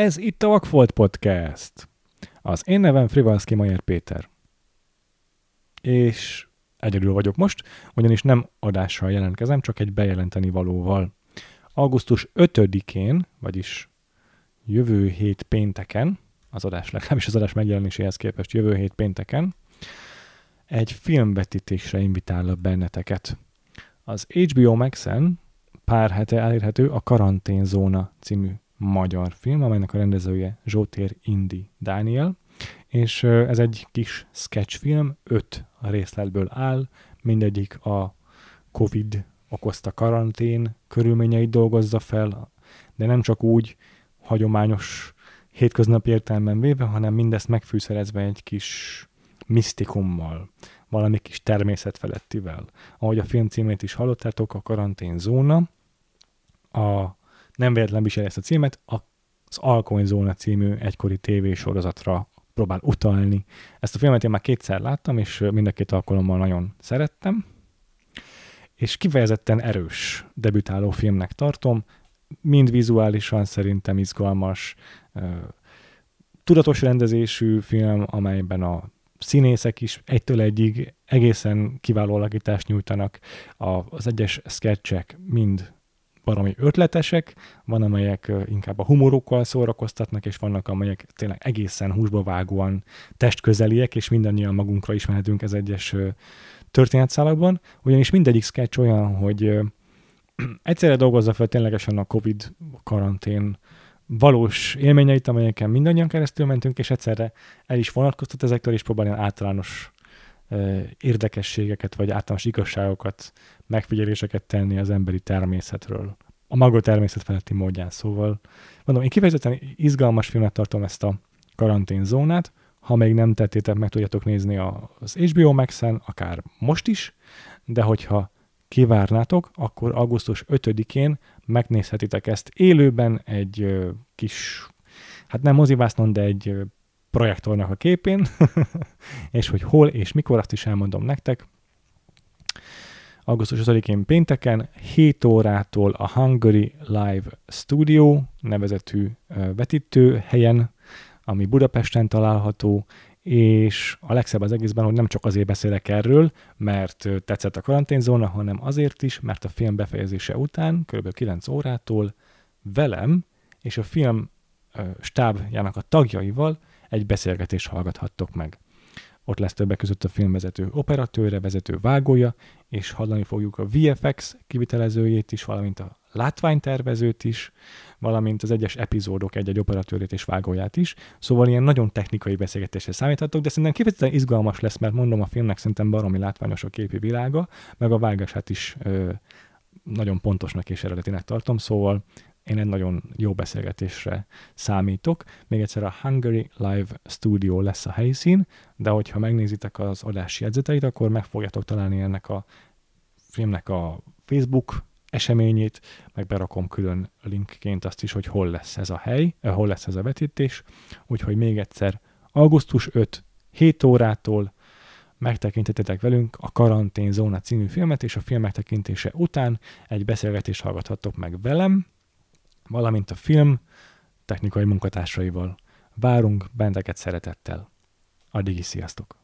Ez itt a Vakfolt Podcast. Az én nevem Frivalszki Majer Péter. És egyedül vagyok most, ugyanis nem adással jelentkezem, csak egy bejelenteni valóval. Augusztus 5-én, vagyis jövő hét pénteken, az adás legalábbis az adás megjelenéséhez képest jövő hét pénteken, egy filmvetítésre invitálok benneteket. Az HBO Max-en pár hete elérhető a Karanténzóna című magyar film, amelynek a rendezője Zsótér Indi Dániel, és ez egy kis sketchfilm, öt részletből áll, mindegyik a Covid okozta karantén körülményeit dolgozza fel, de nem csak úgy hagyományos hétköznapi értelemben véve, hanem mindezt megfűszerezve egy kis misztikummal, valami kis természetfelettivel. Ahogy a film címét is hallottátok, a karantén zóna, a nem véletlen viseli ezt a címet, az Alkony Zóna című egykori tévésorozatra próbál utalni. Ezt a filmet én már kétszer láttam, és mind a két alkalommal nagyon szerettem, és kifejezetten erős debütáló filmnek tartom, mind vizuálisan szerintem izgalmas, tudatos rendezésű film, amelyben a színészek is egytől egyig egészen kiváló alakítást nyújtanak, az egyes sketchek mind baromi ötletesek, van amelyek inkább a humorukkal szórakoztatnak, és vannak amelyek tényleg egészen húsba vágóan testközeliek, és mindannyian magunkra ismerhetünk ez egyes történetszálakban, ugyanis mindegyik sketch olyan, hogy egyszerre dolgozza fel ténylegesen a Covid karantén valós élményeit, amelyeken mindannyian keresztül mentünk, és egyszerre el is vonatkoztat ezektől, és próbálja általános érdekességeket, vagy általános igazságokat, megfigyeléseket tenni az emberi természetről. A maga természet feletti módján, szóval. Mondom, én kifejezetten izgalmas filmet tartom ezt a karanténzónát, ha még nem tettétek, meg tudjátok nézni az HBO Max-en, akár most is, de hogyha kivárnátok, akkor augusztus 5-én megnézhetitek ezt élőben egy kis, hát nem mozivásznon, de egy projektornak a képén, és hogy hol és mikor, azt is elmondom nektek. Augusztus 5-én pénteken 7 órától a Hungary Live Studio nevezetű vetítő helyen, ami Budapesten található, és a legszebb az egészben, hogy nem csak azért beszélek erről, mert tetszett a karanténzóna, hanem azért is, mert a film befejezése után, kb. 9 órától velem és a film stábjának a tagjaival egy beszélgetést hallgathattok meg. Ott lesz többek között a filmvezető operatőre, vezető vágója, és hallani fogjuk a VFX kivitelezőjét is, valamint a látványtervezőt is, valamint az egyes epizódok egy-egy operatőrét és vágóját is. Szóval ilyen nagyon technikai beszélgetésre számíthatok, de szerintem kifejezetten izgalmas lesz, mert mondom, a filmnek szerintem baromi látványos a képi világa, meg a vágását is ö, nagyon pontosnak és eredetinek tartom, szóval én egy nagyon jó beszélgetésre számítok. Még egyszer a Hungary Live Studio lesz a helyszín, de hogyha megnézitek az adás jegyzeteit, akkor meg fogjátok találni ennek a filmnek a Facebook eseményét, meg berakom külön linkként azt is, hogy hol lesz ez a hely, eh, hol lesz ez a vetítés. Úgyhogy még egyszer, augusztus 5, 7 órától megtekintetetek velünk a Karantén Zóna című filmet, és a film megtekintése után egy beszélgetést hallgathattok meg velem, valamint a film technikai munkatársaival. Várunk benteket szeretettel. Addig is sziasztok!